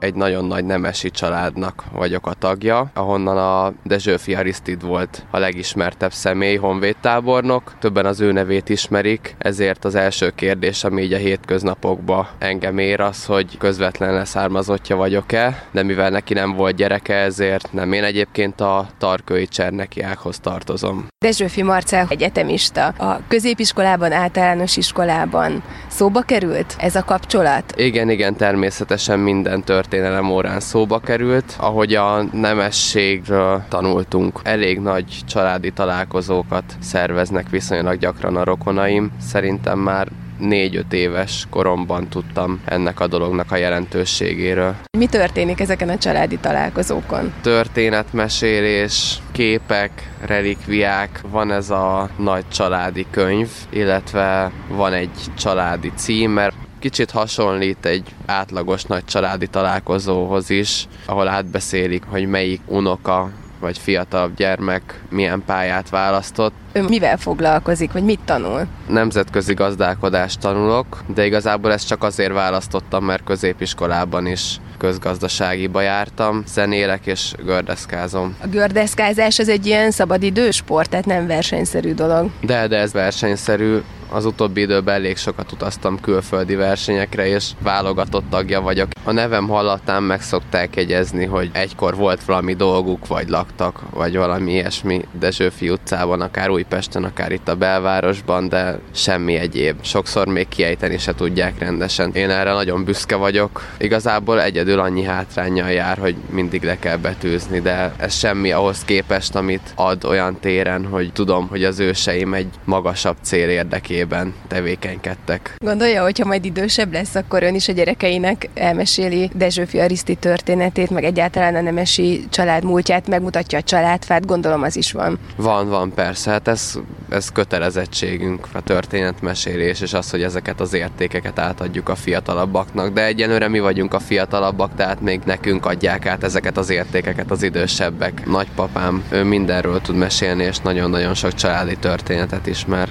egy nagyon nagy nemesi családnak vagyok a tagja, ahonnan a Dezsőfi Arisztid volt a legismertebb személy, honvédtábornok. Többen az ő nevét ismerik, ezért az első kérdés, ami így a hétköznapokba engem ér, az, hogy közvetlen leszármazottja vagyok-e, de mivel neki nem volt gyereke, ezért nem. Én egyébként a Tarkői Csernekiákhoz tartozom. Dezsőfi Marcel egyetemista. A középiskolában, általános iskolában szóba került ez a kapcsolat? Igen, igen, természetesen minden tört történelem órán szóba került, ahogy a nemességről tanultunk. Elég nagy családi találkozókat szerveznek viszonylag gyakran a rokonaim. Szerintem már négy-öt éves koromban tudtam ennek a dolognak a jelentőségéről. Mi történik ezeken a családi találkozókon? Történetmesélés, képek, relikviák, van ez a nagy családi könyv, illetve van egy családi cím, mert Kicsit hasonlít egy átlagos nagy családi találkozóhoz is, ahol átbeszélik, hogy melyik unoka vagy fiatal gyermek milyen pályát választott. Ön mivel foglalkozik, vagy mit tanul? Nemzetközi gazdálkodást tanulok, de igazából ezt csak azért választottam, mert középiskolában is közgazdaságiba jártam, zenélek és gördeszkázom. A gördeszkázás az egy ilyen szabadidős sport, tehát nem versenyszerű dolog. De, de ez versenyszerű az utóbbi időben elég sokat utaztam külföldi versenyekre, és válogatott tagja vagyok. A nevem hallatán meg szokták jegyezni, hogy egykor volt valami dolguk, vagy laktak, vagy valami ilyesmi Dezsőfi utcában, akár Újpesten, akár itt a belvárosban, de semmi egyéb. Sokszor még kiejteni se tudják rendesen. Én erre nagyon büszke vagyok. Igazából egyedül annyi hátrányjal jár, hogy mindig le kell betűzni, de ez semmi ahhoz képest, amit ad olyan téren, hogy tudom, hogy az őseim egy magasabb cél érdekében érdekében tevékenykedtek. Gondolja, hogyha majd idősebb lesz, akkor ön is a gyerekeinek elmeséli Dezsőfi Ariszti történetét, meg egyáltalán a nemesi család múltját, megmutatja a családfát, gondolom az is van. Van, van, persze, hát ez, ez kötelezettségünk, a történetmesélés, és az, hogy ezeket az értékeket átadjuk a fiatalabbaknak, de egyenlőre mi vagyunk a fiatalabbak, tehát még nekünk adják át ezeket az értékeket az idősebbek. Nagypapám, ő mindenről tud mesélni, és nagyon-nagyon sok családi történetet ismer.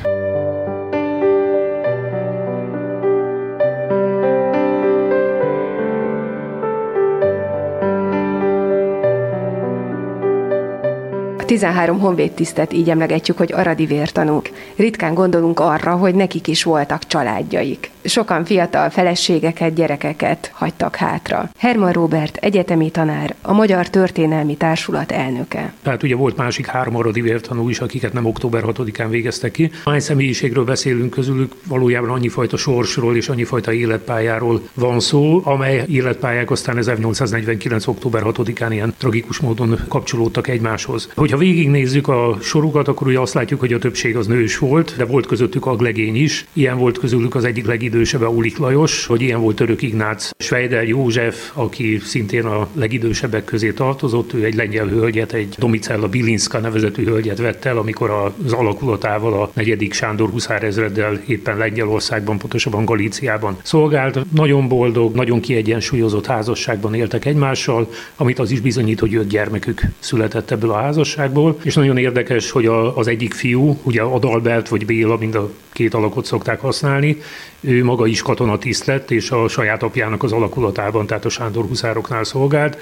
13 honvédtisztet így emlegetjük, hogy aradi vértanúk. Ritkán gondolunk arra, hogy nekik is voltak családjaik. Sokan fiatal feleségeket, gyerekeket hagytak hátra. Herman Robert, egyetemi tanár, a Magyar Történelmi Társulat elnöke. Tehát ugye volt másik három vértanú is, akiket nem október 6-án végeztek ki. Hány személyiségről beszélünk közülük, valójában annyifajta sorsról és annyifajta életpályáról van szó, amely életpályák aztán 1849. október 6-án ilyen tragikus módon kapcsolódtak egymáshoz. Hogyha végignézzük a sorukat, akkor ugye azt látjuk, hogy a többség az nős volt, de volt közöttük a legény is. Ilyen volt közülük az egyik legidősebb Ulik Lajos, hogy ilyen volt Török Ignác Svejder József, aki szintén a legidősebbek közé tartozott. Ő egy lengyel hölgyet, egy Domicella Bilinska nevezetű hölgyet vett el, amikor az alakulatával a negyedik Sándor huszárezreddel éppen Lengyelországban, pontosabban Galíciában szolgált. Nagyon boldog, nagyon kiegyensúlyozott házasságban éltek egymással, amit az is bizonyít, hogy öt gyermekük született ebből a házasságból és nagyon érdekes, hogy a, az egyik fiú, ugye Adalbert vagy Béla, mind a két alakot szokták használni, ő maga is katonatiszt lett, és a saját apjának az alakulatában, tehát a Sándor huszároknál szolgált,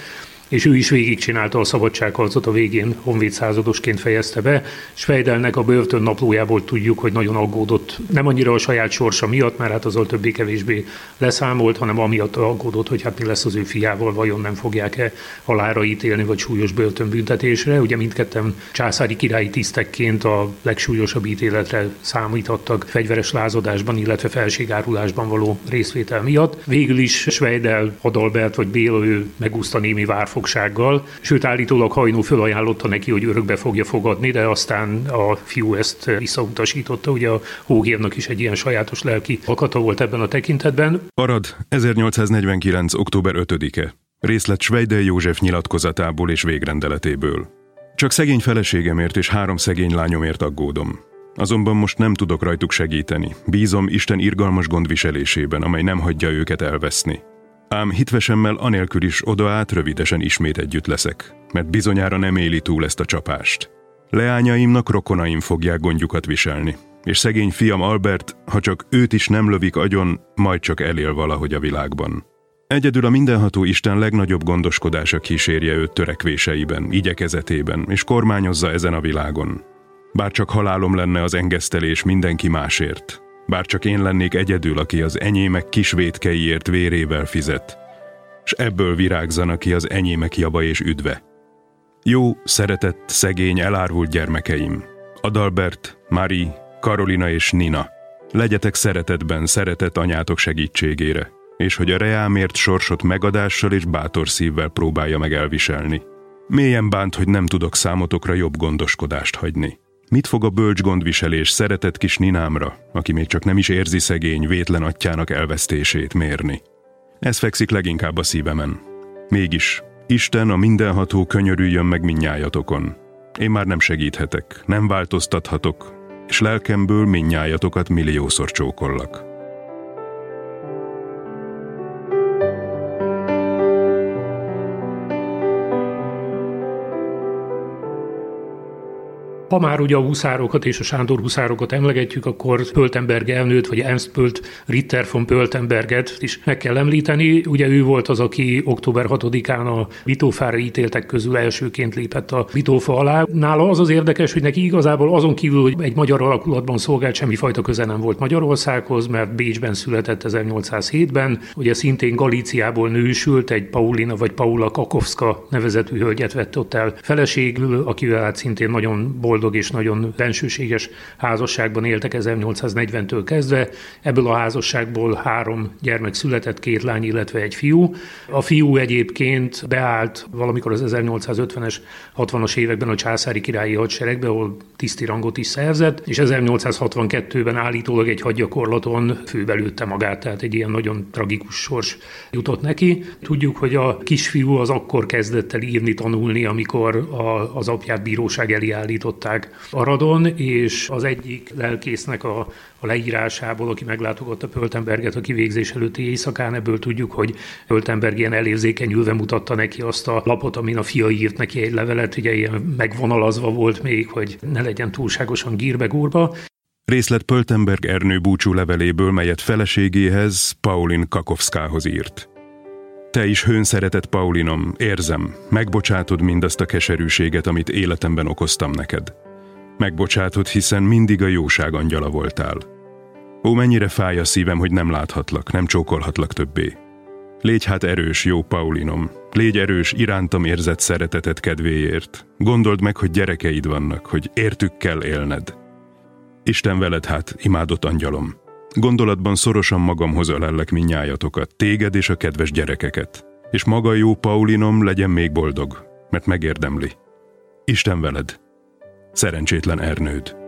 és ő is végigcsinálta a szabadságharcot, a végén honvéd századosként fejezte be. Svejdelnek a börtön naplójából tudjuk, hogy nagyon aggódott, nem annyira a saját sorsa miatt, mert hát azzal többé-kevésbé leszámolt, hanem amiatt aggódott, hogy hát mi lesz az ő fiával, vajon nem fogják-e halára ítélni, vagy súlyos börtönbüntetésre. Ugye mindketten császári királyi tisztekként a legsúlyosabb ítéletre számíthattak fegyveres lázadásban, illetve felségárulásban való részvétel miatt. Végül is Svejdel, Adalbert vagy Béla ő megúszta némi vár fogsággal, sőt állítólag hajnó fölajánlotta neki, hogy örökbe fogja fogadni, de aztán a fiú ezt visszautasította. Ugye a Hógérnak is egy ilyen sajátos lelki akata volt ebben a tekintetben. Arad 1849. október 5-e. Részlet Svejdel József nyilatkozatából és végrendeletéből. Csak szegény feleségemért és három szegény lányomért aggódom. Azonban most nem tudok rajtuk segíteni. Bízom Isten irgalmas gondviselésében, amely nem hagyja őket elveszni. Ám hitvesemmel anélkül is oda át rövidesen ismét együtt leszek, mert bizonyára nem éli túl ezt a csapást. Leányaimnak rokonaim fogják gondjukat viselni, és szegény fiam Albert, ha csak őt is nem lövik agyon, majd csak elél valahogy a világban. Egyedül a mindenható Isten legnagyobb gondoskodása kísérje őt törekvéseiben, igyekezetében, és kormányozza ezen a világon. Bár csak halálom lenne az engesztelés mindenki másért, bár csak én lennék egyedül, aki az enyémek kisvétkeiért vérével fizet, s ebből virágzanak ki az enyémek jaba és üdve. Jó, szeretett, szegény, elárvult gyermekeim, Adalbert, Mari, Karolina és Nina, legyetek szeretetben szeretett anyátok segítségére, és hogy a reámért sorsot megadással és bátor szívvel próbálja meg elviselni. Mélyen bánt, hogy nem tudok számotokra jobb gondoskodást hagyni. Mit fog a bölcs gondviselés szeretett kis Ninámra, aki még csak nem is érzi szegény, vétlen atyának elvesztését mérni? Ez fekszik leginkább a szívemen. Mégis, Isten a mindenható könyörüljön meg minnyájatokon. Én már nem segíthetek, nem változtathatok, és lelkemből minnyájatokat milliószor csókollak. Ha már ugye a huszárokat és a Sándor huszárokat emlegetjük, akkor Pöltenberg elnőtt, vagy Ernst Pölt Ritter von Pöltenberget is meg kell említeni. Ugye ő volt az, aki október 6-án a Vitófára ítéltek közül elsőként lépett a Vitófa alá. Nála az az érdekes, hogy neki igazából azon kívül, hogy egy magyar alakulatban szolgált, semmifajta köze nem volt Magyarországhoz, mert Bécsben született 1807-ben. Ugye szintén Galíciából nősült, egy Paulina vagy Paula Kakovska nevezetű hölgyet vett ott el feleségül, akivel hát szintén nagyon boldog boldog és nagyon bensőséges házasságban éltek 1840-től kezdve. Ebből a házasságból három gyermek született, két lány, illetve egy fiú. A fiú egyébként beállt valamikor az 1850-es, 60-as években a császári királyi hadseregbe, ahol tiszti rangot is szerzett, és 1862-ben állítólag egy hadgyakorlaton főbelőtte magát, tehát egy ilyen nagyon tragikus sors jutott neki. Tudjuk, hogy a kisfiú az akkor kezdett el írni, tanulni, amikor a, az apját bíróság elé állították a radon, és az egyik lelkésznek a, a leírásából, aki meglátogatta Pöltenberget a kivégzés előtti éjszakán, ebből tudjuk, hogy Pöltenberg ilyen elérzékenyülve mutatta neki azt a lapot, amin a fia írt neki egy levelet, ugye ilyen megvonalazva volt még, hogy ne legyen túlságosan gírbe-gúrba. Részlet Pöltenberg Ernő búcsú leveléből, melyet feleségéhez, Paulin Kakovszkához írt. Te is hőn szeretett Paulinom, érzem, megbocsátod mindazt a keserűséget, amit életemben okoztam neked. Megbocsátod, hiszen mindig a jóság angyala voltál. Ó, mennyire fáj a szívem, hogy nem láthatlak, nem csókolhatlak többé. Légy hát erős, jó Paulinom, légy erős irántam érzett szeretetet kedvéért. Gondold meg, hogy gyerekeid vannak, hogy értük kell élned. Isten veled hát, imádott angyalom. Gondolatban szorosan magamhoz ölellek minnyájatokat, téged és a kedves gyerekeket. És maga jó Paulinom legyen még boldog, mert megérdemli. Isten veled! Szerencsétlen Ernőd!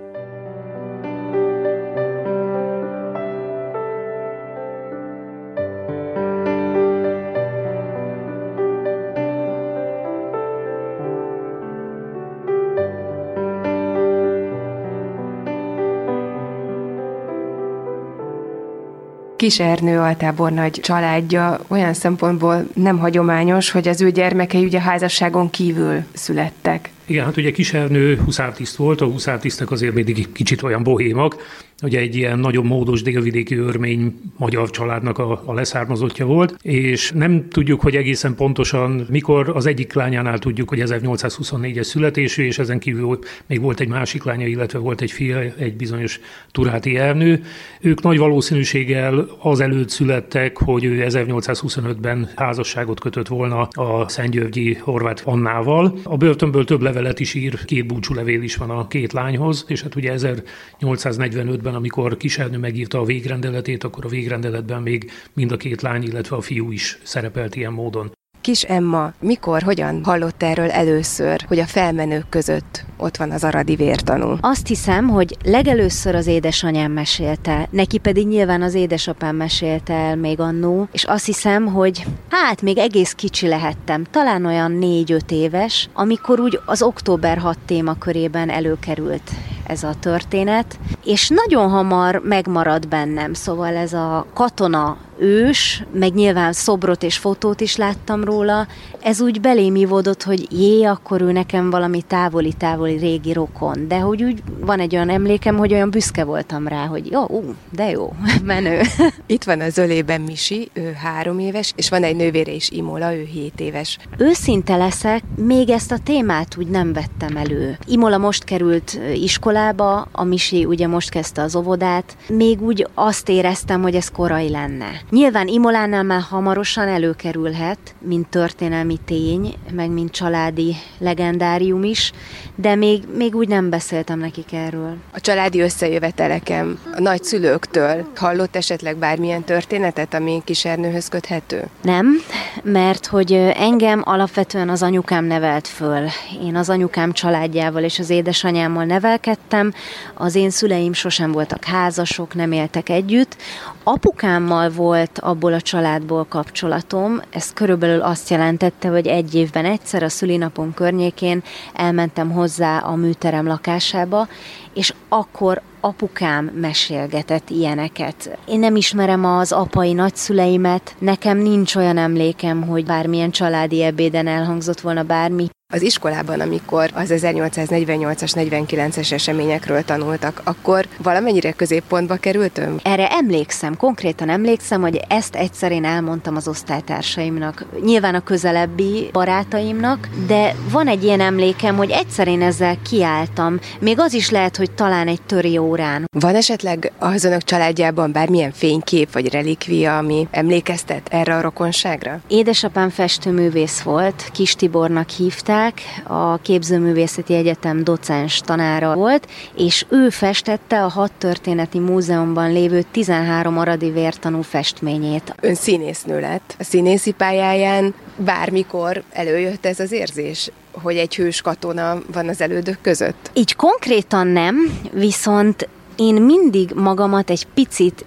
Kis Ernő altábornagy családja olyan szempontból nem hagyományos, hogy az ő gyermekei ugye házasságon kívül születtek. Igen, hát ugye Kisernő huszártiszt volt, a huszártisztek azért mindig kicsit olyan bohémak, ugye egy ilyen nagyon módos délvidéki örmény magyar családnak a, a leszármazottja volt, és nem tudjuk, hogy egészen pontosan mikor az egyik lányánál tudjuk, hogy 1824-es születésű, és ezen kívül még volt egy másik lánya, illetve volt egy fia, egy bizonyos Turáti Ernő. Ők nagy valószínűséggel az előtt születtek, hogy ő 1825-ben házasságot kötött volna a Szentgyörgyi Horváth Annával. A börtönből több levelet is ír, két búcsú levél is van a két lányhoz, és hát ugye 1845-ben évben, amikor Kisernő megírta a végrendeletét, akkor a végrendeletben még mind a két lány, illetve a fiú is szerepelt ilyen módon. Kis Emma, mikor, hogyan hallott erről először, hogy a felmenők között ott van az aradi vértanú? Azt hiszem, hogy legelőször az édesanyám mesélte, neki pedig nyilván az édesapám mesélte el még annó, és azt hiszem, hogy hát még egész kicsi lehettem, talán olyan négy-öt éves, amikor úgy az október 6 témakörében előkerült ez a történet, és nagyon hamar megmarad bennem, szóval ez a katona ős, meg nyilván szobrot és fotót is láttam róla, ez úgy belém ivódott, hogy jé, akkor ő nekem valami távoli-távoli távoli régi rokon, de hogy úgy van egy olyan emlékem, hogy olyan büszke voltam rá, hogy jó, ú, de jó, menő. Itt van a Zölében Misi, ő három éves, és van egy nővére is Imola, ő hét éves. Őszinte leszek, még ezt a témát úgy nem vettem elő. Imola most került iskolába, a Misi ugye most kezdte az óvodát, még úgy azt éreztem, hogy ez korai lenne. Nyilván Imolánál már hamarosan előkerülhet, mint történelmi tény, meg mint családi legendárium is, de még, még úgy nem beszéltem nekik erről. A családi összejöveteleken a nagyszülőktől hallott esetleg bármilyen történetet, ami Kisernőhöz köthető? Nem, mert hogy engem alapvetően az anyukám nevelt föl. Én az anyukám családjával és az édesanyámmal nevelkedtem, az én szüleim sosem voltak házasok, nem éltek együtt. Apukámmal volt abból a családból kapcsolatom, ez körülbelül azt jelentette, hogy egy évben egyszer a szülinapom környékén elmentem hozzá a műterem lakásába, és akkor apukám mesélgetett ilyeneket. Én nem ismerem az apai nagyszüleimet, nekem nincs olyan emlékem, hogy bármilyen családi ebéden elhangzott volna bármi. Az iskolában, amikor az 1848-as, 49-es eseményekről tanultak, akkor valamennyire középpontba került ön? Erre emlékszem, konkrétan emlékszem, hogy ezt egyszer én elmondtam az osztálytársaimnak, nyilván a közelebbi barátaimnak, de van egy ilyen emlékem, hogy egyszer én ezzel kiálltam, még az is lehet, hogy talán egy töri órán. Van esetleg az önök családjában bármilyen fénykép vagy relikvia, ami emlékeztet erre a rokonságra? Édesapám festőművész volt, Kis Tibornak hívták, a Képzőművészeti Egyetem docens tanára volt, és ő festette a Hat Történeti Múzeumban lévő 13 aradi vértanú festményét. Ön színésznő lett. A színészi pályáján bármikor előjött ez az érzés? hogy egy hős katona van az elődök között? Így konkrétan nem, viszont én mindig magamat egy picit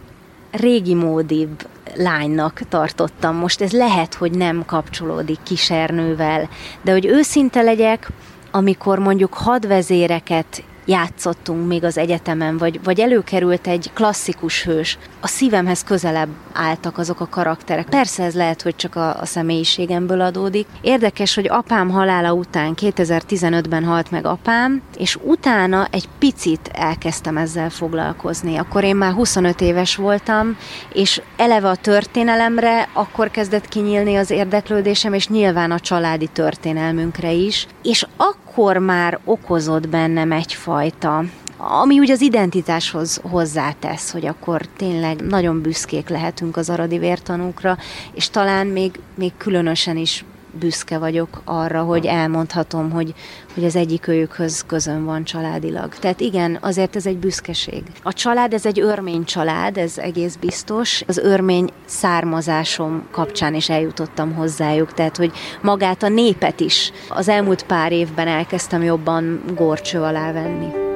régi módibb lánynak tartottam. Most ez lehet, hogy nem kapcsolódik kisernővel, de hogy őszinte legyek, amikor mondjuk hadvezéreket játszottunk még az egyetemen, vagy, vagy előkerült egy klasszikus hős, a szívemhez közelebb álltak azok a karakterek. Persze ez lehet, hogy csak a, a személyiségemből adódik. Érdekes, hogy apám halála után 2015-ben halt meg apám, és utána egy picit elkezdtem ezzel foglalkozni. Akkor én már 25 éves voltam, és eleve a történelemre akkor kezdett kinyílni az érdeklődésem, és nyilván a családi történelmünkre is. És akkor már okozott bennem egyfajta ami úgy az identitáshoz hozzátesz, hogy akkor tényleg nagyon büszkék lehetünk az aradi vértanúkra, és talán még, még különösen is büszke vagyok arra, hogy elmondhatom, hogy, hogy az egyik őjükhöz közön van családilag. Tehát igen, azért ez egy büszkeség. A család, ez egy örmény család, ez egész biztos. Az örmény származásom kapcsán is eljutottam hozzájuk, tehát hogy magát a népet is az elmúlt pár évben elkezdtem jobban gorcső alá venni.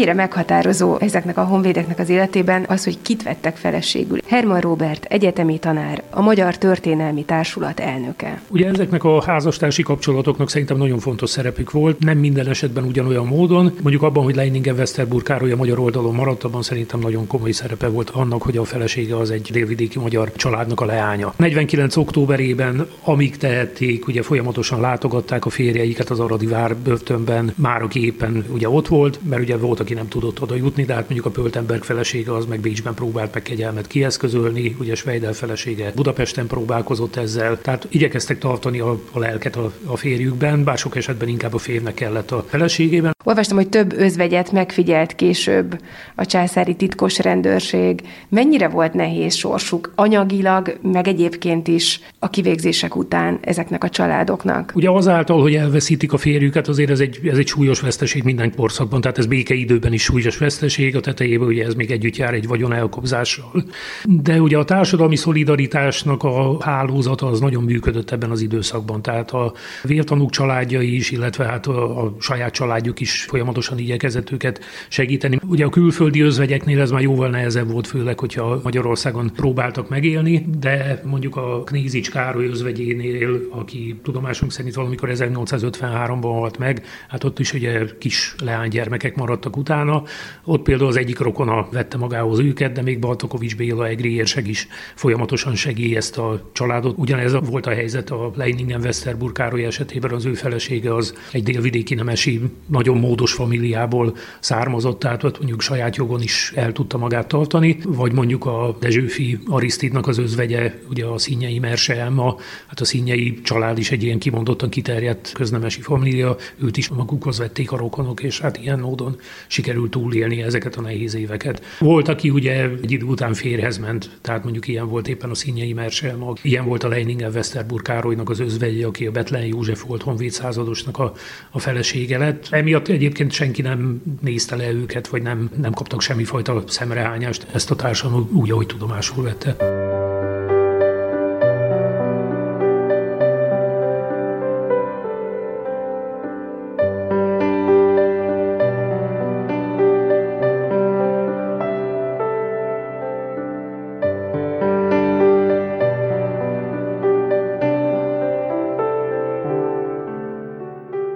Mennyire meghatározó ezeknek a honvédeknek az életében az, hogy kit vettek feleségül. Herman Robert, egyetemi tanár, a Magyar Történelmi Társulat elnöke. Ugye ezeknek a házastársi kapcsolatoknak szerintem nagyon fontos szerepük volt, nem minden esetben ugyanolyan módon. Mondjuk abban, hogy Leiningen Westerburg Károly a magyar oldalon maradt, abban szerintem nagyon komoly szerepe volt annak, hogy a felesége az egy délvidéki magyar családnak a leánya. 49. októberében, amíg tehették, ugye folyamatosan látogatták a férjeiket az Aradi vár börtönben, már aki éppen ugye ott volt, mert ugye volt, aki nem tudott oda jutni, de hát mondjuk a Pöltenberg felesége az meg Bécsben próbált meg kegyelmet kieszközölni, ugye Sveidel felesége Budapesten próbálkozott ezzel, tehát igyekeztek tartani a, a lelket a, a férjükben, bár sok esetben inkább a férnek kellett a feleségében. Olvastam, hogy több özvegyet megfigyelt később a császári titkos rendőrség. Mennyire volt nehéz sorsuk anyagilag, meg egyébként is a kivégzések után ezeknek a családoknak? Ugye azáltal, hogy elveszítik a férjüket, azért ez egy, ez egy súlyos veszteség minden korszakban, tehát ez békeidő időben is súlyos veszteség, a tetejében ugye ez még együtt jár egy vagyon elkobzással. De ugye a társadalmi szolidaritásnak a hálózata az nagyon működött ebben az időszakban, tehát a vértanúk családjai is, illetve hát a, a saját családjuk is folyamatosan igyekezett őket segíteni. Ugye a külföldi özvegyeknél ez már jóval nehezebb volt, főleg, hogyha Magyarországon próbáltak megélni, de mondjuk a Knézics Károly özvegyénél, aki tudomásunk szerint valamikor 1853-ban halt meg, hát ott is ugye kis leánygyermekek maradtak utána. Ott például az egyik rokona vette magához őket, de még Baltokovics Béla egri érseg is folyamatosan segély ezt a családot. Ugyanez volt a helyzet a Leiningen Westerburg Károly esetében, az ő felesége az egy délvidéki nemesi, nagyon módos familiából származott, tehát ott mondjuk saját jogon is el tudta magát tartani, vagy mondjuk a Dezsőfi Arisztidnak az özvegye, ugye a színjei Merse Elma, hát a színjei család is egy ilyen kimondottan kiterjedt köznemesi família, őt is magukhoz vették a rokonok, és hát ilyen módon sikerült túlélni ezeket a nehéz éveket. Volt, aki ugye egy idő után férhez ment, tehát mondjuk ilyen volt éppen a színjei Merse Elma, ilyen volt a Leiningen Westerburg Károlynak az özvegye, aki a Betlen József volt honvéd századosnak a, a felesége lett. Emiatt egyébként senki nem nézte le őket, vagy nem, nem kaptak semmifajta szemrehányást. Ezt a társadalom úgy, ahogy tudomásul vette.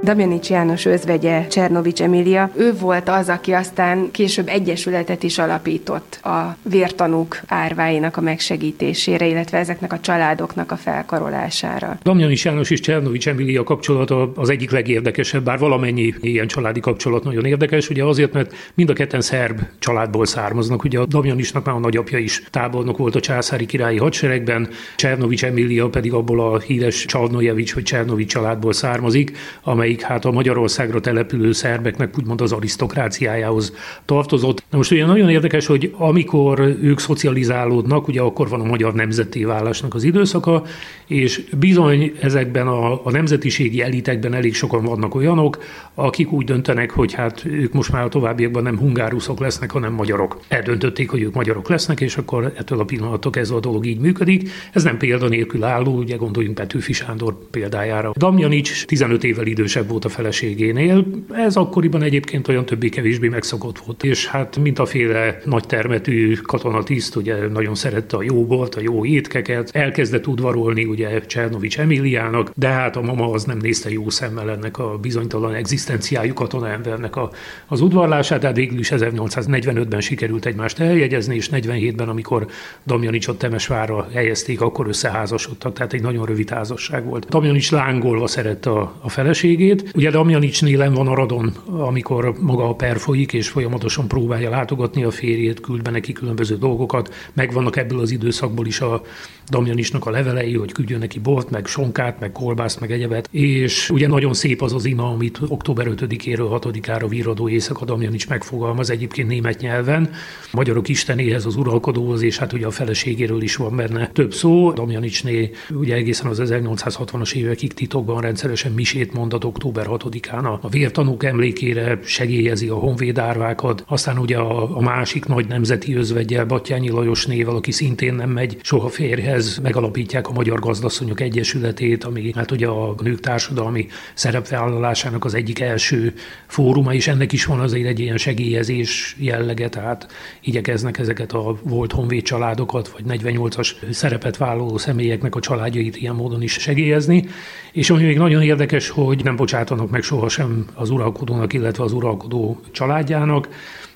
Damjanics János özvegye Csernovics Emília, ő volt az, aki aztán később egyesületet is alapított a vértanúk árváinak a megsegítésére, illetve ezeknek a családoknak a felkarolására. Damjanics János és Csernovics Emília kapcsolata az egyik legérdekesebb, bár valamennyi ilyen családi kapcsolat nagyon érdekes, ugye azért, mert mind a ketten szerb családból származnak. Ugye a Damjanisnak már a nagyapja is tábornok volt a császári királyi hadseregben, Csernovics Emília pedig abból a híres Csalnojevics vagy Csernovics családból származik, amely amelyik hát a Magyarországra települő szerbeknek úgymond az arisztokráciájához tartozott. Na most ugye nagyon érdekes, hogy amikor ők szocializálódnak, ugye akkor van a magyar nemzeti válásnak az időszaka, és bizony ezekben a, a nemzetiségi elitekben elég sokan vannak olyanok, akik úgy döntenek, hogy hát ők most már a továbbiakban nem hungáruszok lesznek, hanem magyarok. Eldöntötték, hogy ők magyarok lesznek, és akkor ettől a pillanattól kezdve a dolog így működik. Ez nem példanélkül álló, ugye gondoljunk Petőfi Sándor példájára. Damjanics 15 évvel idősebb idősebb volt a feleségénél. Ez akkoriban egyébként olyan többé-kevésbé megszokott volt. És hát mint a féle nagy termetű katonatiszt, ugye nagyon szerette a jó bort, a jó étkeket, elkezdett udvarolni ugye Csernovics Emiliának, de hát a mama az nem nézte jó szemmel ennek a bizonytalan egzisztenciájú katonaembernek a, az udvarlását, tehát végül is 1845-ben sikerült egymást eljegyezni, és 47-ben, amikor Damjanicsot Temesvárra helyezték, akkor összeházasodtak, tehát egy nagyon rövid házasság volt. Damjanics lángolva szerette a, a feleségét, férjét. Ugye Damjanicsnél nem van a radon, amikor maga a per folyik, és folyamatosan próbálja látogatni a férjét, küld be neki különböző dolgokat. Megvannak ebből az időszakból is a Damjanisnak a levelei, hogy küldjön neki bort, meg sonkát, meg kolbászt, meg egyebet. És ugye nagyon szép az az ima, amit október 5-éről 6-ára víradó éjszaka Damjanics megfogalmaz egyébként német nyelven. A magyarok istenéhez, az uralkodóhoz, és hát ugye a feleségéről is van benne több szó. Damjanicsné ugye egészen az 1860-as évekig titokban rendszeresen misét mondatok október 6-án a vértanúk emlékére segélyezi a honvédárvákat, aztán ugye a, a másik nagy nemzeti özvegyel, Battyányi Lajos nével, aki szintén nem megy soha férhez, megalapítják a Magyar Gazdasszonyok Egyesületét, ami hát ugye a nők társadalmi szerepvállalásának az egyik első fóruma, és ennek is van azért egy ilyen segélyezés jellege, tehát igyekeznek ezeket a volt honvéd családokat, vagy 48-as szerepet vállaló személyeknek a családjait ilyen módon is segélyezni. És ami még nagyon érdekes, hogy nem bocsátanak meg sohasem az uralkodónak, illetve az uralkodó családjának.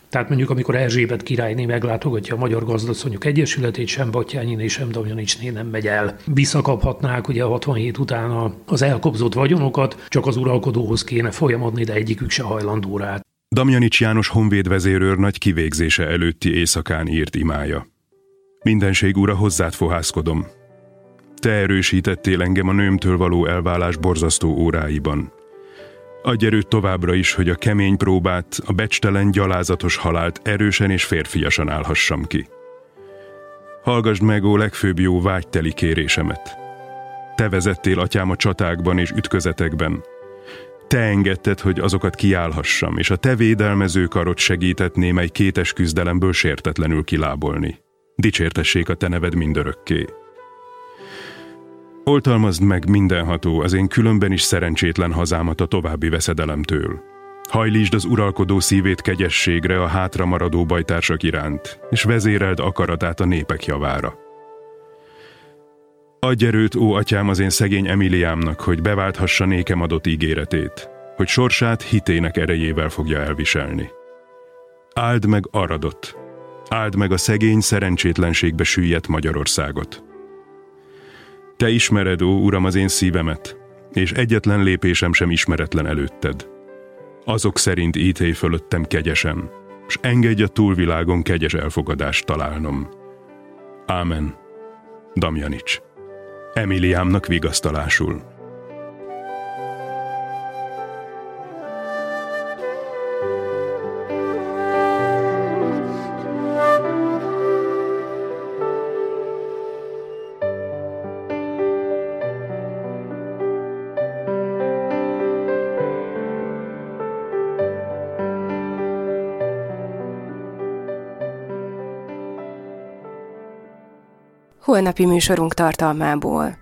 Tehát mondjuk, amikor Erzsébet királyné meglátogatja a Magyar Gazdasszonyok Egyesületét, sem Batyányiné, sem Damjanicsné nem megy el. Visszakaphatnák ugye 67 után az elkobzott vagyonokat, csak az uralkodóhoz kéne folyamodni, de egyikük se hajlandó rá. Damjanics János honvédvezérőr nagy kivégzése előtti éjszakán írt imája. Mindenség ura, hozzád fohászkodom. Te erősítettél engem a nőmtől való elválás borzasztó óráiban. Adj erőt továbbra is, hogy a kemény próbát, a becstelen, gyalázatos halált erősen és férfiasan állhassam ki. Hallgasd meg, ó legfőbb jó vágyteli kérésemet. Te vezettél atyám a csatákban és ütközetekben. Te engedted, hogy azokat kiállhassam, és a te védelmező karot segített némely kétes küzdelemből sértetlenül kilábolni. Dicsértessék a te neved mindörökké. Oltalmazd meg mindenható az én különben is szerencsétlen hazámat a további veszedelemtől. Hajlítsd az uralkodó szívét kegyességre a hátra maradó bajtársak iránt, és vezéreld akaratát a népek javára. Adj erőt, ó atyám, az én szegény Emiliámnak, hogy beválthassa nékem adott ígéretét, hogy sorsát hitének erejével fogja elviselni. Áld meg Aradot, áld meg a szegény szerencsétlenségbe süllyedt Magyarországot. Te ismered, ó Uram, az én szívemet, és egyetlen lépésem sem ismeretlen előtted. Azok szerint ítélj fölöttem kegyesen, s engedj a túlvilágon kegyes elfogadást találnom. Ámen. Damjanics. Emiliámnak vigasztalásul. Holnapi műsorunk tartalmából.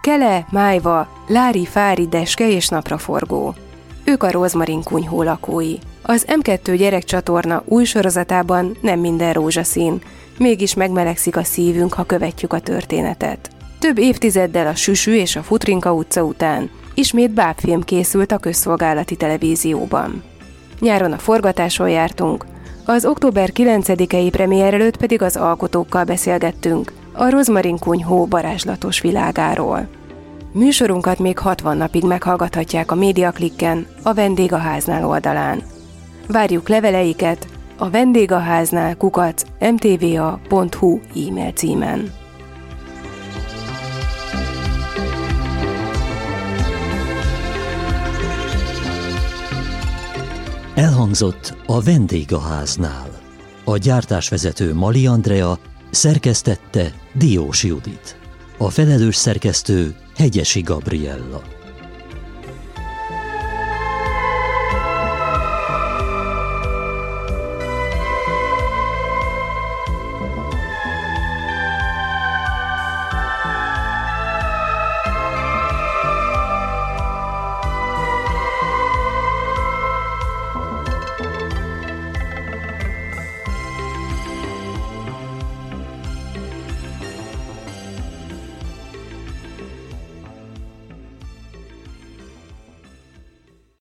Kele, Májva, Lári, Fári, Deske és Napraforgó. Ők a Rozmarin kunyhó lakói. Az M2 gyerekcsatorna új sorozatában nem minden rózsaszín, mégis megmelegszik a szívünk, ha követjük a történetet. Több évtizeddel a Süsű és a Futrinka utca után ismét bábfilm készült a közszolgálati televízióban. Nyáron a forgatáson jártunk, az október 9-i premier előtt pedig az alkotókkal beszélgettünk, a Rozmarin kunyhó varázslatos világáról. Műsorunkat még 60 napig meghallgathatják a Médiaklikken, a Vendégháznál oldalán. Várjuk leveleiket a vendégháznál kukac mtva.hu e-mail címen. Elhangzott a vendégháznál. A gyártásvezető Mali Andrea Szerkesztette Diós Judit. A felelős szerkesztő Hegyesi Gabriella.